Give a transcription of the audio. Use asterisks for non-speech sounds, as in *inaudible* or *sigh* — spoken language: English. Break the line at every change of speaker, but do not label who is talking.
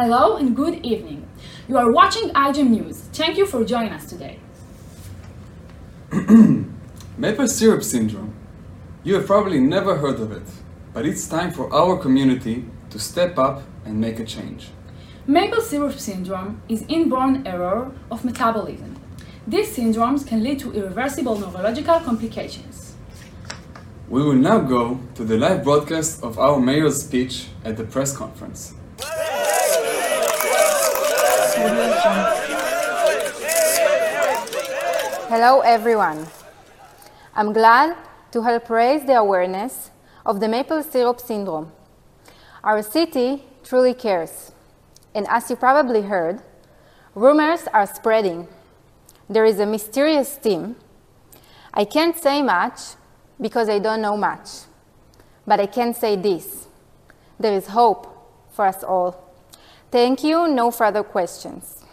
Hello and good evening. You are watching iGEM News. Thank you for joining us today. *clears throat*
Maple syrup syndrome. You have probably never heard of it, but it's time for our community to step up and make a change.
Maple syrup syndrome is inborn error of metabolism. These syndromes can lead to irreversible neurological complications.
We will now go to the live broadcast of our mayor's speech at the press conference.
Hello, everyone. I'm glad to help raise the awareness of the maple syrup syndrome. Our city truly cares. And as you probably heard, rumors are spreading. There is a mysterious team. I can't say much because I don't know much. But I can say this there is hope for us all. Thank you. No further questions.